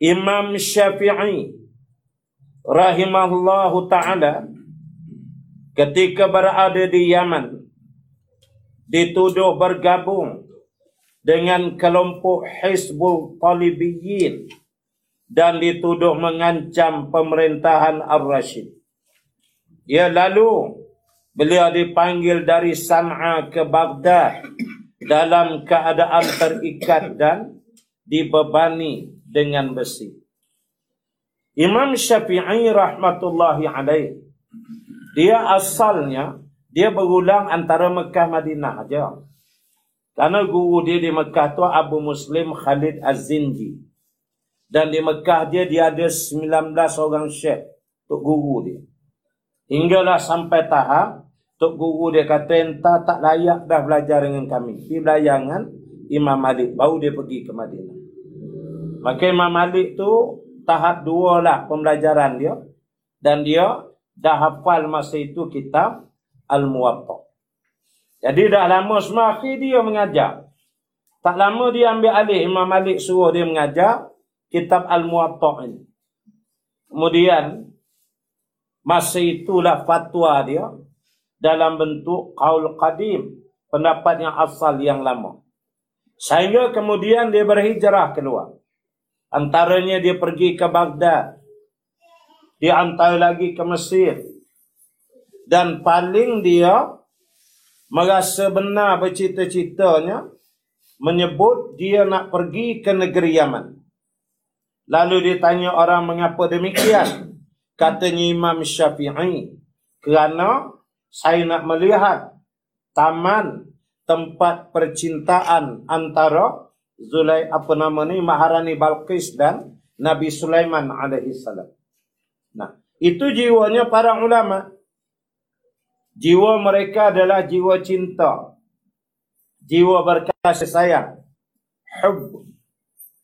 Imam Syafi'i rahimahullahu taala ketika berada di Yaman dituduh bergabung dengan kelompok Hizbul Talibiyin dan dituduh mengancam pemerintahan Ar-Rashid. Ya lalu beliau dipanggil dari San'a ke Baghdad dalam keadaan terikat dan dibebani dengan besi. Imam Syafi'i rahmatullahi alaih dia asalnya dia berulang antara Mekah Madinah aja. Karena guru dia di Mekah tu Abu Muslim Khalid Az-Zinji. Dan di Mekah dia dia ada 19 orang syekh untuk guru dia. Hinggalah sampai tahap Tok Guru dia kata entah tak layak dah belajar dengan kami. Pergi belajar dengan Imam Malik. Baru dia pergi ke Madinah. Maka Imam Malik tu tahap dua lah pembelajaran dia. Dan dia dah hafal masa itu kitab Al-Muwatta. Jadi dah lama semua akhir dia mengajar. Tak lama dia ambil alih Imam Malik suruh dia mengajar kitab Al-Muwatta ini. Kemudian masa itulah fatwa dia dalam bentuk qaul qadim, pendapat yang asal yang lama. Sehingga kemudian dia berhijrah keluar. Antaranya dia pergi ke Baghdad. Dia antar lagi ke Mesir. Dan paling dia merasa benar bercita-citanya menyebut dia nak pergi ke negeri Yaman. Lalu dia tanya orang mengapa demikian. Katanya Imam Syafi'i. Kerana saya nak melihat taman tempat percintaan antara Zulai apa nama ni Maharani Balqis dan Nabi Sulaiman alaihi salam. Nah, itu jiwanya para ulama. Jiwa mereka adalah jiwa cinta. Jiwa berkasih sayang. Hub.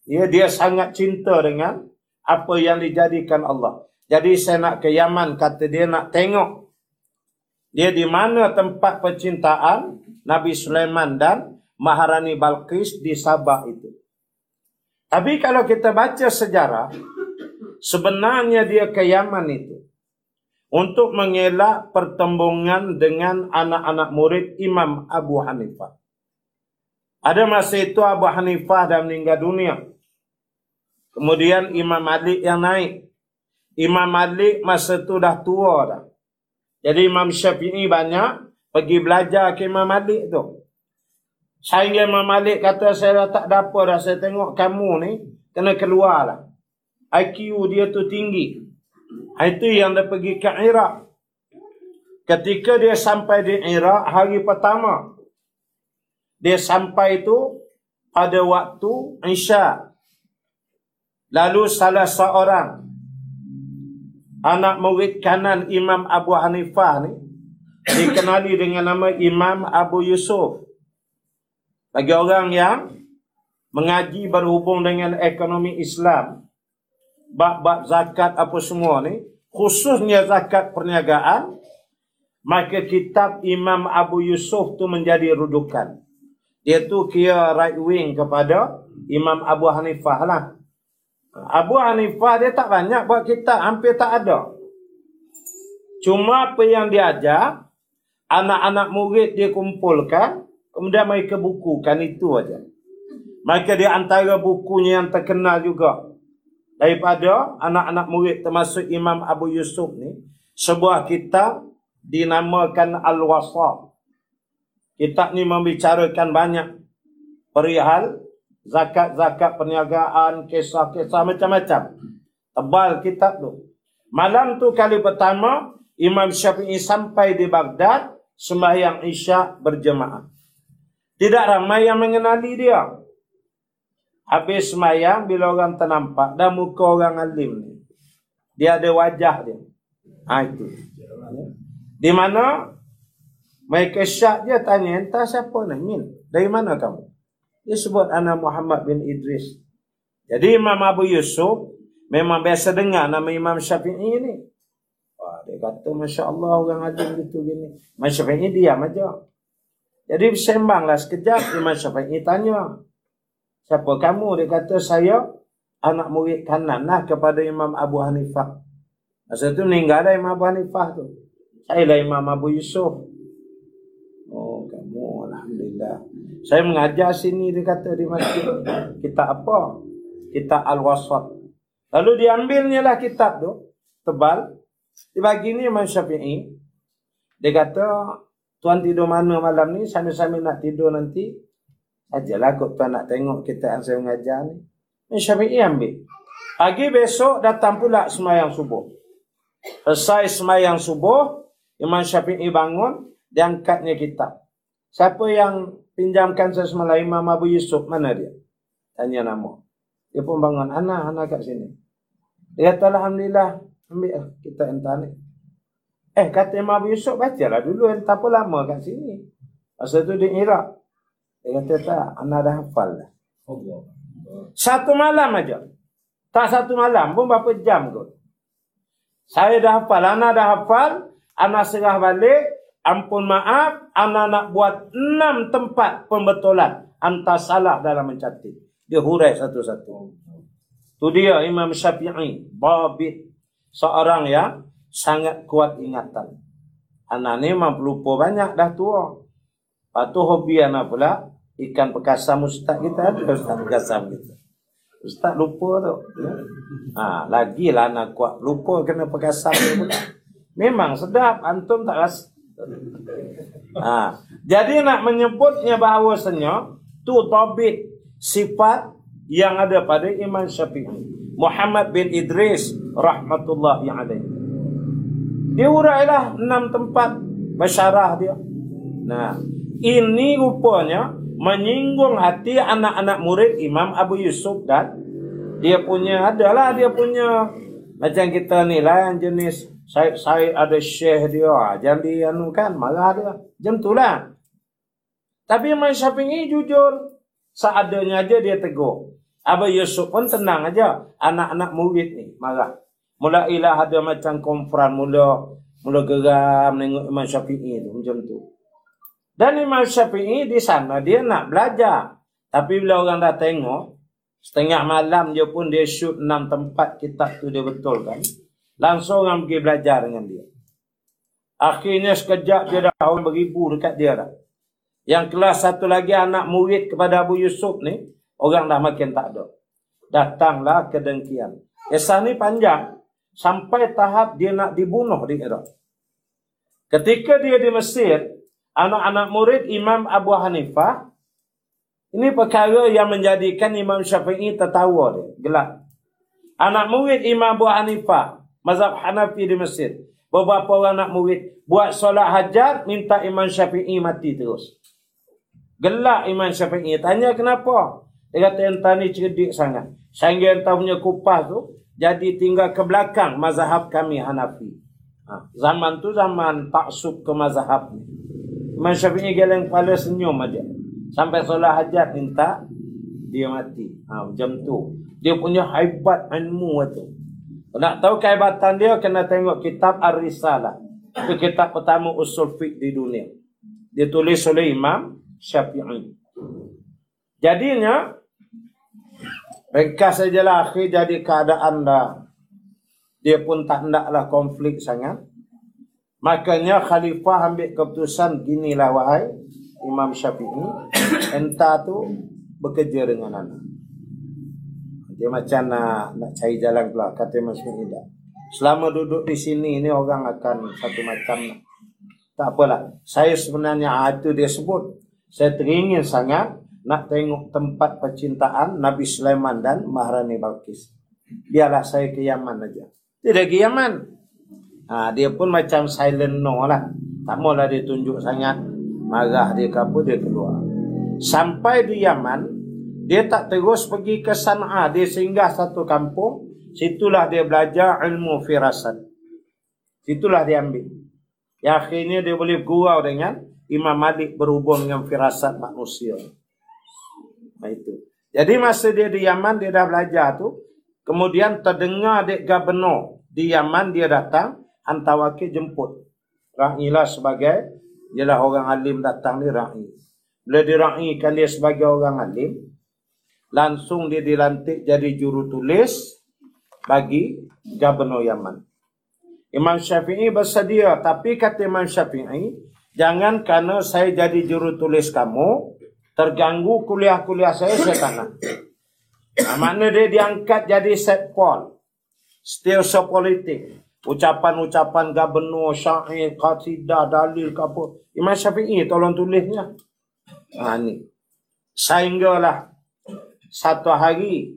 Ya, dia sangat cinta dengan apa yang dijadikan Allah. Jadi saya nak ke Yaman, kata dia nak tengok. Dia di mana tempat percintaan Nabi Sulaiman dan Maharani Balqis di Sabah itu. Tapi kalau kita baca sejarah, sebenarnya dia ke Yaman itu untuk mengelak pertembungan dengan anak-anak murid Imam Abu Hanifah. Ada masa itu Abu Hanifah dah meninggal dunia. Kemudian Imam Malik yang naik. Imam Malik masa itu dah tua dah. Jadi Imam Syafi'i banyak pergi belajar ke Imam Malik tu. Sehingga Imam Malik kata saya dah tak ada apa dah. Saya tengok kamu ni kena keluar lah. IQ dia tu tinggi. Itu yang dia pergi ke Iraq. Ketika dia sampai di Iraq hari pertama. Dia sampai tu pada waktu Isya. Lalu salah seorang anak murid kanan Imam Abu Hanifah ni dikenali dengan nama Imam Abu Yusuf bagi orang yang mengaji berhubung dengan ekonomi Islam, bab-bab zakat apa semua ni, khususnya zakat perniagaan, maka kitab Imam Abu Yusuf tu menjadi rujukan. Dia tu kira right wing kepada Imam Abu Hanifah lah. Abu Hanifah dia tak banyak buat kitab, hampir tak ada. Cuma apa yang dia ajar, anak-anak murid dia kumpulkan, Kemudian mereka bukukan itu aja. Maka di antara bukunya yang terkenal juga daripada anak-anak murid termasuk Imam Abu Yusuf ni sebuah kitab dinamakan Al-Wasat. Kitab ni membicarakan banyak perihal zakat-zakat perniagaan, kisah-kisah macam-macam. Tebal kitab tu. Malam tu kali pertama Imam Syafi'i sampai di Baghdad sembahyang Isyak berjemaah. Tidak ramai yang mengenali dia. Habis semayang bila orang ternampak dan muka orang alim ni. Dia ada wajah dia. Ha, itu. Di mana mereka syak dia tanya, entah siapa ni? Min, dari mana kamu? Dia sebut anak Muhammad bin Idris. Jadi Imam Abu Yusuf memang biasa dengar nama Imam Syafi'i ni. Wah, dia kata Masya Allah orang alim gitu gini. Imam Syafi'i diam aja. Jadi bersembanglah sekejap Imam Syafi'i tanya. Siapa kamu? Dia kata saya anak murid kanan lah kepada Imam Abu Hanifah. Masa tu meninggal dah Imam Abu Hanifah tu. Saya lah Imam Abu Yusuf. Oh kamu Alhamdulillah. Saya mengajar sini dia kata di masjid. Kitab apa? Kitab Al-Wasat. Lalu diambilnya lah kitab tu. Tebal. Dibagi ni Imam Syafi'i. Dia kata Tuan tidur mana malam ni? Sambil-sambil nak tidur nanti. Ajalah kot tuan nak tengok kita yang saya mengajar ni. Ini Syafi'i ambil. Pagi besok datang pula semayang subuh. Selesai semayang subuh. Imam Syafi'i bangun. Dia angkatnya kitab. Siapa yang pinjamkan saya semalam Imam Abu Yusuf? Mana dia? Tanya nama. Dia pun bangun. Ana, Ana kat sini. Dia kata Alhamdulillah. Ambil lah kita entah ni. Eh kata Imam Abu Yusuf bacalah dulu tak apa lama kat sini. Masa tu di Iraq. Dia kata tak, anak dah hafal dah. Satu malam aja. Tak satu malam pun berapa jam kot. Saya dah hafal, anak dah hafal, anak serah balik, ampun maaf, anak nak buat enam tempat pembetulan antara salah dalam mencatat. Dia hurai satu-satu. Tu dia Imam Syafi'i, babit seorang yang sangat kuat ingatan. Anak ni memang pelupa banyak dah tua. Lepas tu hobi anak pula, ikan pekasam ustaz kita ada ustaz pekasam kita. Ustaz lupa tu. Ya? Ha, lagi lah anak kuat lupa kena pekasam pula. Memang sedap, antum tak rasa. Ha, jadi nak menyebutnya bahawasanya, tu tabit sifat yang ada pada Imam Syafi'i. Muhammad bin Idris rahmatullahi alaihi. Dia urailah enam tempat masyarah dia. Nah, ini rupanya menyinggung hati anak-anak murid Imam Abu Yusuf dan dia punya adalah dia punya macam kita ni yang jenis saya saya ada syekh dia ah, jadi anu kan marah dia jam tu lah tapi Imam Syafi'i jujur seadanya aja dia tegur Abu Yusuf pun tenang aja anak-anak murid ni marah Mulailah ada macam konfran mula mula geram menengok Imam Syafi'i tu macam tu. Dan Imam Syafi'i di sana dia nak belajar. Tapi bila orang dah tengok setengah malam dia pun dia shoot enam tempat kitab tu dia betul kan. Langsung orang pergi belajar dengan dia. Akhirnya sekejap dia dah orang beribu dekat dia dah. Yang kelas satu lagi anak murid kepada Abu Yusuf ni, orang dah makin tak ada. Datanglah kedengkian. Kisah ni panjang sampai tahap dia nak dibunuh di Iraq. Ketika dia di Mesir, anak-anak murid Imam Abu Hanifah, ini perkara yang menjadikan Imam Syafi'i tertawa dia, gelap. Anak murid Imam Abu Hanifah, mazhab Hanafi di Mesir, beberapa orang anak murid buat solat hajat, minta Imam Syafi'i mati terus. Gelak Imam Syafi'i, tanya kenapa? Dia kata entah ni cerdik sangat. Sehingga entah punya kupas tu, jadi tinggal ke belakang mazhab kami Hanafi. Ha, zaman tu zaman taksub ke mazhab ni. Imam Syafi'i geleng kepala senyum aja. Sampai solat hajat minta dia mati. Ha, macam tu. Dia punya haibat ilmu itu. Nak tahu kehebatan dia kena tengok kitab Ar-Risalah. Itu kitab pertama usul fiqh di dunia. Dia tulis oleh Imam Syafi'i. Jadinya Ringkas sajalah akhir jadi keadaan dah. Dia pun tak naklah konflik sangat. Makanya khalifah ambil keputusan ginilah wahai Imam Syafi'i. Entah tu bekerja dengan anak. Dia macam nak, nak cari jalan keluar. Kata Syafi'i dah. Selama duduk di sini ni orang akan satu macam tak apalah. Saya sebenarnya ah, itu dia sebut. Saya teringin sangat nak tengok tempat percintaan Nabi Sulaiman dan Maharani Balkis. Biarlah saya ke Yaman aja. Tidak ke Yaman. Ha, dia pun macam silent no lah. Tak maulah dia tunjuk sangat. Marah dia ke apa, dia keluar. Sampai di Yaman, dia tak terus pergi ke Sana'a. Dia singgah satu kampung. Situlah dia belajar ilmu firasat. Situlah dia ambil. Yang akhirnya dia boleh gurau dengan Imam Malik berhubung dengan firasat manusia. Nah, itu. Jadi masa dia di Yaman dia dah belajar tu, kemudian terdengar dek gubernur di Yaman dia datang hantar wakil jemput. Rahilah sebagai Ialah orang alim datang ni ra'i. Bila dira'ikan dia sebagai orang alim, langsung dia dilantik jadi juru tulis bagi Gubernur Yaman. Imam Syafi'i bersedia. Tapi kata Imam Syafi'i, jangan kerana saya jadi juru tulis kamu, terganggu kuliah-kuliah saya, saya tak nak. Nah, makna dia diangkat jadi set call. Setiausaha politik. Ucapan-ucapan gubernur, syair, qasidah, dalil apa. Imam Syafi'i tolong tulisnya. Ha, ni. Sehinggalah satu hari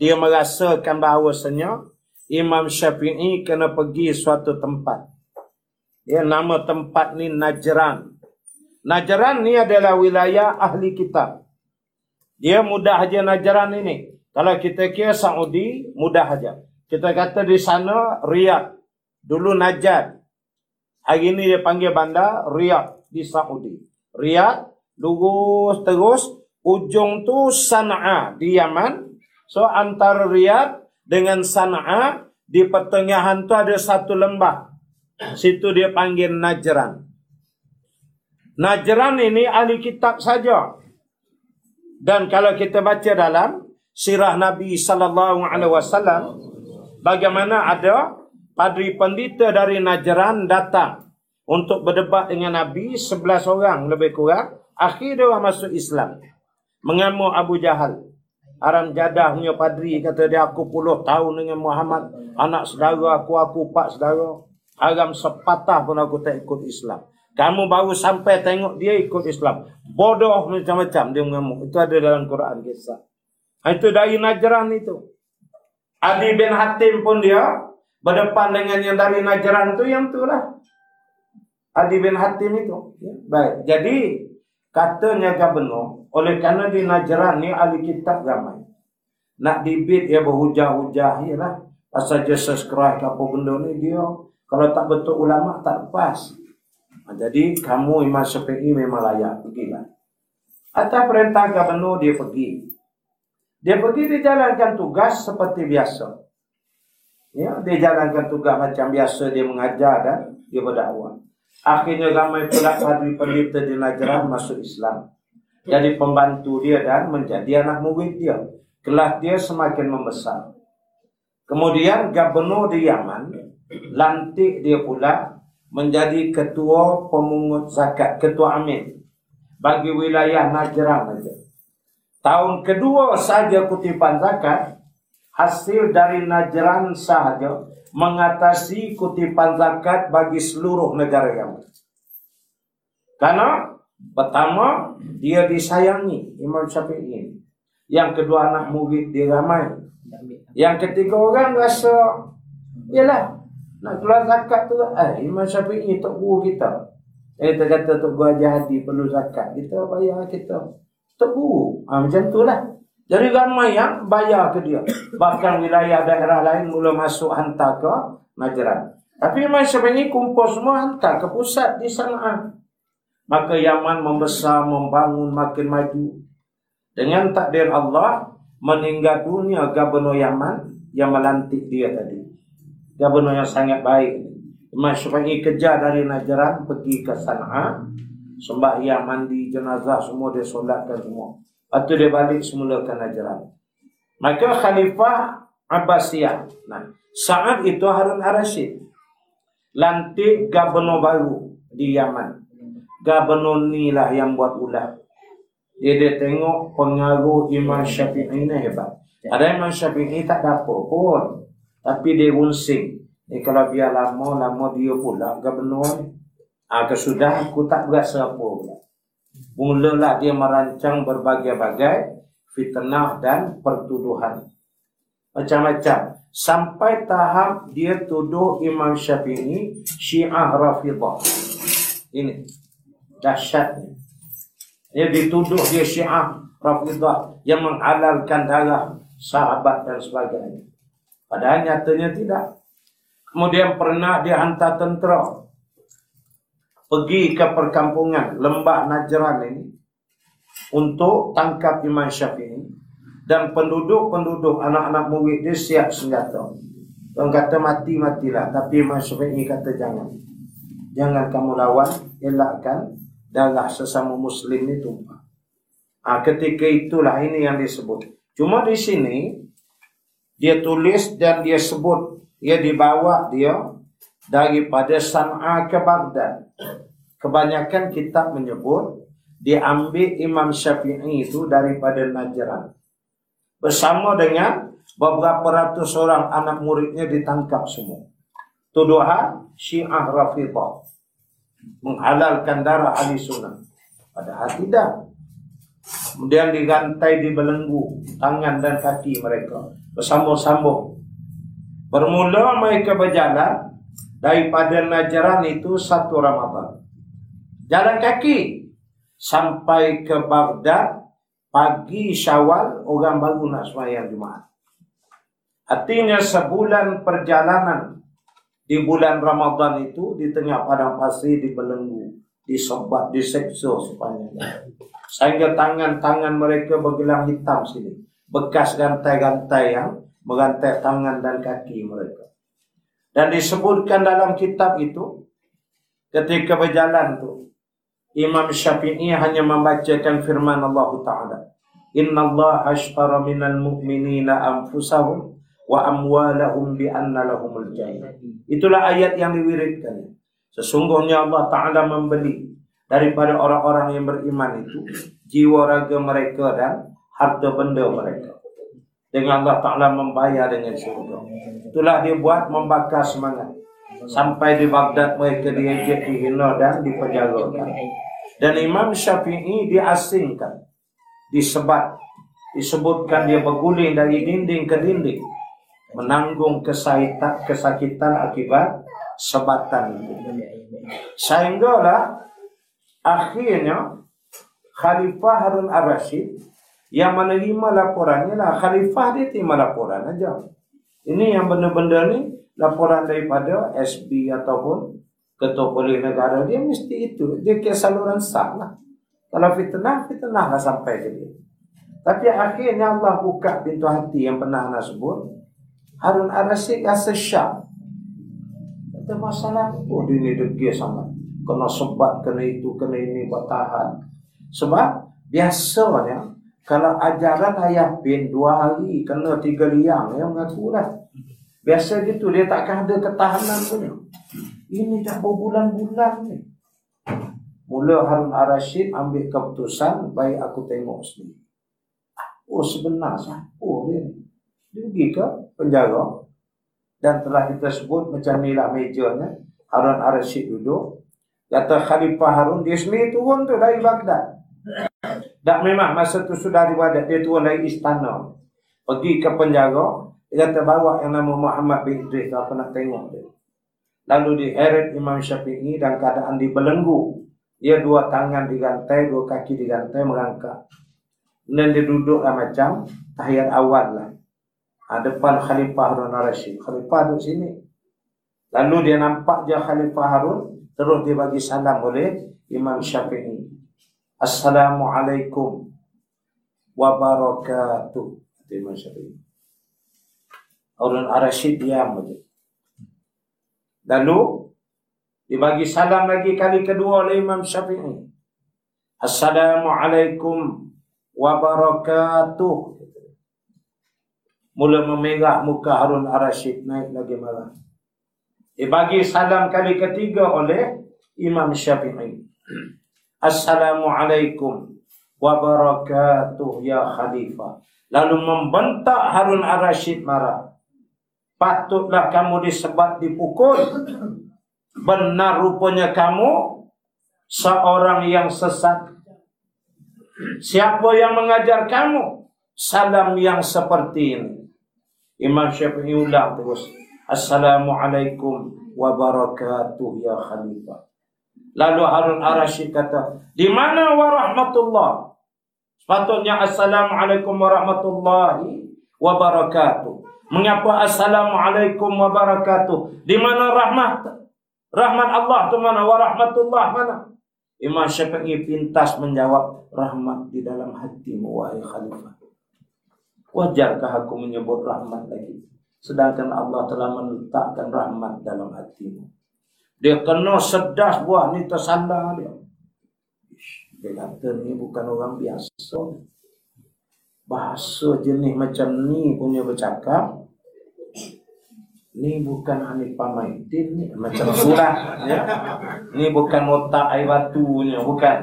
dia merasakan bahawasanya Imam Syafi'i kena pergi suatu tempat. Ya, nama tempat ni Najran. Najran ni adalah wilayah ahli kitab. Dia mudah aja Najran ini. Kalau kita kira Saudi, mudah aja. Kita kata di sana Riyadh. Dulu Najd. Hari ini dia panggil bandar Riyadh di Saudi. Riyadh, lurus terus. Ujung tu Sana'a di Yaman. So antara Riyadh dengan Sana'a di pertengahan tu ada satu lembah. Situ dia panggil Najran. Najran ini ahli kitab saja. Dan kalau kita baca dalam sirah Nabi sallallahu alaihi wasallam bagaimana ada padri pendeta dari Najran datang untuk berdebat dengan Nabi 11 orang lebih kurang akhir dia masuk Islam mengamuk Abu Jahal Aram jadah punya padri kata dia aku puluh tahun dengan Muhammad. Anak saudara aku, aku empat saudara. Aram sepatah pun aku tak ikut Islam. Kamu baru sampai tengok dia ikut Islam. Bodoh macam-macam dia mengamuk. Itu ada dalam Quran kisah. Itu dari Najran itu. Adi bin Hatim pun dia berdepan dengan yang dari Najran tu yang tu lah. Adi bin Hatim itu. Ya, baik. Jadi katanya gubernur oleh kerana di Najran ni ahli kitab ramai. Nak dibit dia berhujah-hujah je lah. Pasal Jesus Christ apa benda ni dia. Kalau tak betul ulama tak lepas. Ha, jadi kamu Imam Syafi'i memang layak. Pergilah. Atas perintah gubernur dia pergi. Dia pergi dia jalankan tugas seperti biasa. Ya, dia jalankan tugas macam biasa dia mengajar dan dia berdakwah. Akhirnya ramai pula padri pendeta di Najran masuk Islam jadi pembantu dia dan menjadi anak murid dia. Kelas dia semakin membesar. Kemudian gubernur di Yaman lantik dia pula menjadi ketua pemungut zakat, ketua amin bagi wilayah Najran saja. Tahun kedua saja kutipan zakat hasil dari Najran sahaja mengatasi kutipan zakat bagi seluruh negara Yaman. Karena Pertama, dia disayangi Imam Syafi'i. Yang kedua anak murid dia ramai. Yang ketiga orang rasa yalah nak keluar zakat tu eh Imam Syafi'i tok guru kita. Eh kita kata tok guru Haji Hadi perlu zakat. Kita bayar kita. Tok guru. Ha, macam tu lah. Jadi ramai yang bayar ke dia. Bahkan wilayah daerah lain mula masuk hantar ke Najran. Tapi Imam Syafi'i kumpul semua hantar ke pusat di sana. Maka Yaman membesar, membangun, makin maju. Dengan takdir Allah, meninggal dunia Gubernur Yaman yang melantik dia tadi. Gubernur yang sangat baik. Imam Syafi'i kejar dari Najran pergi ke Sana'a. Sembah yang mandi jenazah semua dia solatkan semua. Tu dia balik semula ke Najran. Maka Khalifah Abbasiyah. Nah, saat itu Harun Ar-Rashid. Lantik gubernur baru di Yaman. Gubernur ni lah yang buat ulah. Dia dia tengok pengaruh Imam Syafi'i ni hebat. Ada Imam Syafi'i tak ada apa pun. Tapi dia unsing. Ni kalau biar lama, lama dia pula gubernur. Ha, kesudah aku tak berasa apa pula. Mulalah dia merancang berbagai-bagai fitnah dan pertuduhan. Macam-macam. Sampai tahap dia tuduh Imam Syafi'i Syiah Rafidah. Ini dahsyatnya. Dia dituduh dia syiah Rafidah yang menghalalkan darah sahabat dan sebagainya. Padahal nyatanya tidak. Kemudian pernah dia hantar tentera pergi ke perkampungan lembah Najran ini untuk tangkap Imam Syafi'i dan penduduk-penduduk anak-anak murid dia siap senjata. Orang kata mati-matilah tapi Imam Syafi'i kata jangan. Jangan kamu lawan, elakkan darah sesama muslim ini tumpah. Ha, ketika itulah ini yang disebut. Cuma di sini dia tulis dan dia sebut dia dibawa dia daripada San'a ke Baghdad. Kebanyakan kitab menyebut diambil Imam Syafi'i itu daripada Najran. Bersama dengan beberapa ratus orang anak muridnya ditangkap semua. Tuduhan Syiah Rafidah menghalalkan darah ahli sunnah. Padahal tidak. Kemudian digantai di belenggu tangan dan kaki mereka bersambung-sambung. Bermula mereka berjalan daripada Najran itu satu Ramadan. Jalan kaki sampai ke Baghdad pagi Syawal orang baru nak sembahyang Jumaat. Artinya sebulan perjalanan di bulan Ramadan itu di tengah padang pasir dibelenggu, disobat, diseksa sepanjang. Sehingga tangan-tangan mereka bergelang hitam sini. Bekas gantai-gantai yang menggantai tangan dan kaki mereka. Dan disebutkan dalam kitab itu ketika berjalan tu Imam Syafi'i hanya membacakan firman Allah Ta'ala. Inna Allah ashtara minal mu'minina anfusahum wa amwalahum bi anna lahumul jannah. Itulah ayat yang diwiridkan. Sesungguhnya Allah Ta'ala membeli daripada orang-orang yang beriman itu jiwa raga mereka dan harta benda mereka. Dengan Allah Ta'ala membayar dengan syurga. Itulah dia buat membakar semangat. Sampai di Baghdad mereka diejek, dihina dan dipenjarakan. Dan Imam Syafi'i diasingkan. Disebat. Disebutkan dia berguling dari dinding ke dinding. Menanggung kesakitan, kesakitan akibat sebatan. Sehinggalah akhirnya Khalifah Harun Ar-Rashid yang menerima laporannya lah. Khalifah dia terima laporan aja. Ini yang benda-benda ni laporan daripada SB ataupun ketua polis negara. Dia mesti itu. Dia kira saluran sah lah. Kalau fitnah fitnah lah sampai ke dia. Tapi akhirnya Allah buka pintu hati yang pernah nak sebut. Harun Ar-Rasyid rasa syak kata masalah oh dia ni degil sangat. Kena sebat kena itu kena ini buat tahan. Sebab biasanya kalau ajaran ayah bin dua hari kena tiga liang ya mengaku lah Biasa gitu dia takkan ada ketahanan punya. Ini dah berbulan-bulan ni. Mula Harun Ar-Rashid ambil keputusan baik aku tengok sendiri. Oh sebenarnya oh dia ni. Dia pergi ke penjara dan telah kita sebut macam ni lah mejanya. Harun Ar-Rashid duduk. Kata Khalifah Harun dia sendiri turun tu dari Baghdad. Tak memang masa tu sudah diwadat dia turun dari istana. Pergi ke penjara dia kata bawa yang nama Muhammad bin Idris apa nak tengok dia. Lalu diheret Imam Syafi'i dan keadaan dibelenggu. Dia dua tangan digantai, dua kaki digantai, merangkak. Dan dia duduklah macam tahiyat awal lah. Ha, depan Khalifah Harun Rashid. Khalifah duduk sini. Lalu dia nampak je Khalifah Harun. Terus dia bagi salam oleh Imam Syafi'i. Assalamualaikum wabarakatuh. Imam Syafi'i. Harun Ar-Rashid diam saja. Lalu dibagi salam lagi kali kedua oleh Imam Syafi'i. Assalamualaikum wabarakatuh. Mula memerah muka Harun Ar-Rashid naik lagi marah. Dibagi salam kali ketiga oleh Imam Syafi'i. Assalamualaikum wabarakatuh ya khalifah. Lalu membentak Harun Ar-Rashid marah patutlah kamu disebat dipukul. Benar rupanya kamu seorang yang sesat. Siapa yang mengajar kamu salam yang seperti ini? Imam Syafi'i ulang terus. Assalamualaikum wabarakatuh ya khalifah. Lalu Harun Ar-Rasyid kata, di mana warahmatullah? Sepatutnya Assalamualaikum warahmatullahi wabarakatuh. Mengapa Assalamualaikum wabarakatuh? Di mana rahmat? Rahmat Allah tu mana? Warahmatullah mana? Imam Syafi'i pintas menjawab rahmat di dalam hatimu wahai khalifah. Wajarkah aku menyebut rahmat lagi? Sedangkan Allah telah meletakkan rahmat dalam hatimu. Dia kena sedas buah ni tersandar dia. Dia kata ni bukan orang biasa. Bahasa jenis macam ni punya bercakap. Ni bukan Hanifah Maidin ni. Macam surat. Ya. Ni bukan otak air batu. Bukan.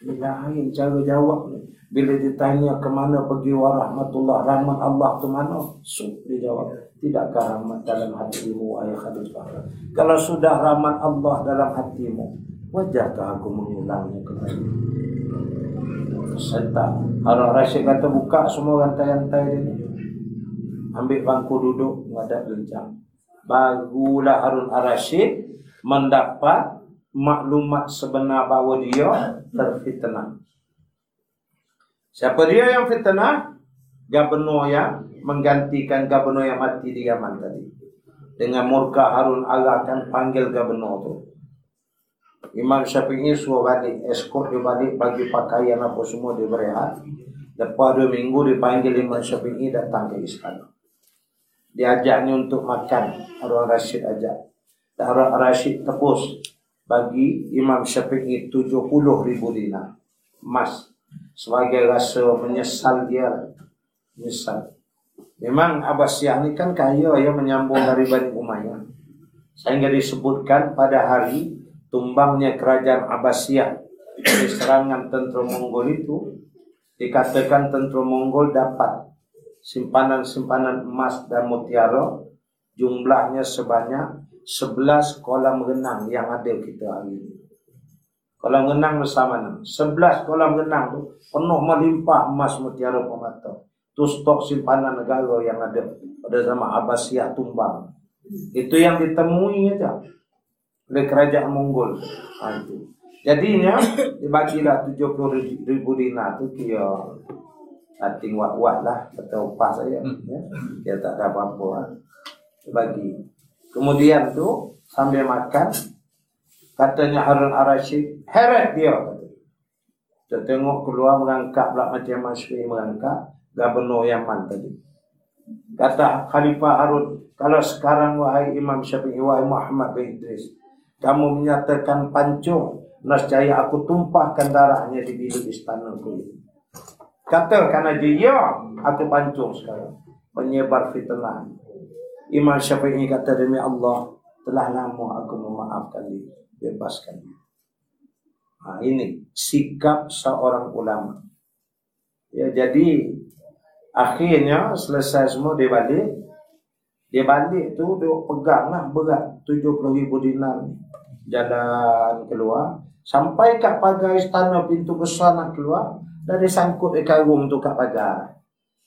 Ini lain cara jawab ni. Bila ditanya ke mana pergi warahmatullah rahmat Allah ke mana? Sup dia jawab. Tidakkah rahmat dalam hatimu ayah khalifah? Kalau sudah rahmat Allah dalam hatimu, wajarkah aku mengulangnya kembali? Setak. Harun Rashid kata buka semua rantai-rantai dia ni. Ambil bangku duduk, ada bincang. Bagulah Harun Rashid mendapat maklumat sebenar bahawa dia terfitnah. Siapa dia yang fitnah? Gubernur yang menggantikan gubernur yang mati di Yaman tadi. Dengan murka Harun Allah akan panggil gubernur tu. Imam Syafi'i suruh balik, escort dia balik, bagi pakaian apa semua dia berehat. Lepas dua minggu dipanggil Imam Syafi'i datang ke istana. Dia ajaknya untuk makan. Harun Rashid ajak. Harun Rashid tebus bagi Imam Syafi'i 70 ribu dinar. Emas sebagai rasa menyesal dia. Menyesal. Memang Abbasiyah ni kan kaya yang menyambung dari Bani Umayyah. Sehingga disebutkan pada hari tumbangnya kerajaan Abbasiyah dari serangan tentera Mongol itu dikatakan tentera Mongol dapat simpanan-simpanan emas dan mutiara jumlahnya sebanyak 11 kolam renang yang ada kita hari ini Kolam renang bersama enam. Sebelas kolam renang tu penuh melimpah emas mutiara permata. Tu stok simpanan negara yang ada pada zaman Abbasiyah tumbang. Itu yang ditemui aja oleh kerajaan Mongol. Ha, itu. Jadinya dibagilah 70 ribu dinar tu kira Ating wat-wat lah Kata upah saya ya. Dia tak ada apa-apa ha. Bagi Kemudian tu Sambil makan Katanya Harun Ar-Rashid Heret dia Kita tengok keluar mengangkat pula macam Masyri mengangkat Gubernur Yaman tadi. Kata Khalifah Harun Kalau sekarang wahai Imam Syafi'i Wahai Muhammad bin Idris Kamu menyatakan pancung Nascaya aku tumpahkan darahnya di bilik istana kulit Katakan aja ya Aku pancung sekarang. Penyebar fitnah. Imam Syafi'i kata demi Allah Telah lama aku memaafkan dia bebaskan dia. Ha, ini sikap seorang ulama. Ya, jadi akhirnya selesai semua dia balik. Dia balik tu dia peganglah berat 70 ribu dinar jalan keluar sampai kat pagar istana pintu besar nak keluar dari sangkut di karung tu kat pagar.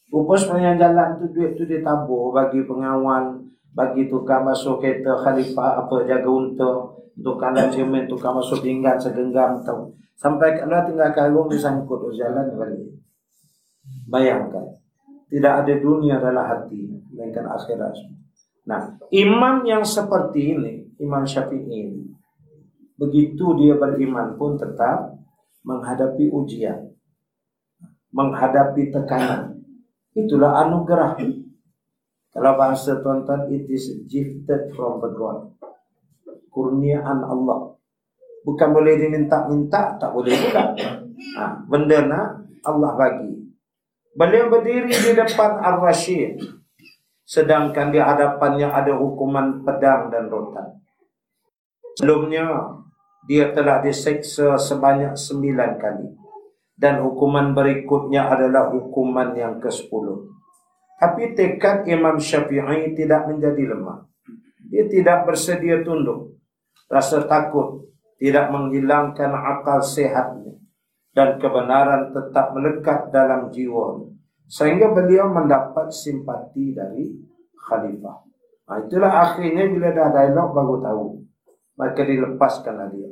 Rupa sepanjang jalan tu duit tu dia tabur bagi pengawal, bagi tukang masuk kereta khalifah apa jaga unta cermin tukang masuk pinggan segenggam tau. Sampai kalau tinggal karung disangkut berjalan balik. Bayangkan. Tidak ada dunia dalam hati. Melainkan akhirat. Nah, imam yang seperti ini, Imam Syafi'i ini, begitu dia beriman pun tetap menghadapi ujian. Menghadapi tekanan. Itulah anugerah. Kalau bahasa tuan-tuan, it is gifted from the God kurniaan Allah. Bukan boleh diminta-minta, tak boleh juga. Ha, benda nak Allah bagi. Beliau berdiri di depan Ar-Rashid. Sedangkan di hadapannya ada hukuman pedang dan rotan. Sebelumnya, dia telah diseksa sebanyak sembilan kali. Dan hukuman berikutnya adalah hukuman yang ke-10. Tapi tekad Imam Syafi'i tidak menjadi lemah. Dia tidak bersedia tunduk rasa takut tidak menghilangkan akal sehatnya dan kebenaran tetap melekat dalam jiwa sehingga beliau mendapat simpati dari khalifah. Nah, itulah akhirnya bila dah dialog baru tahu maka dilepaskanlah dia.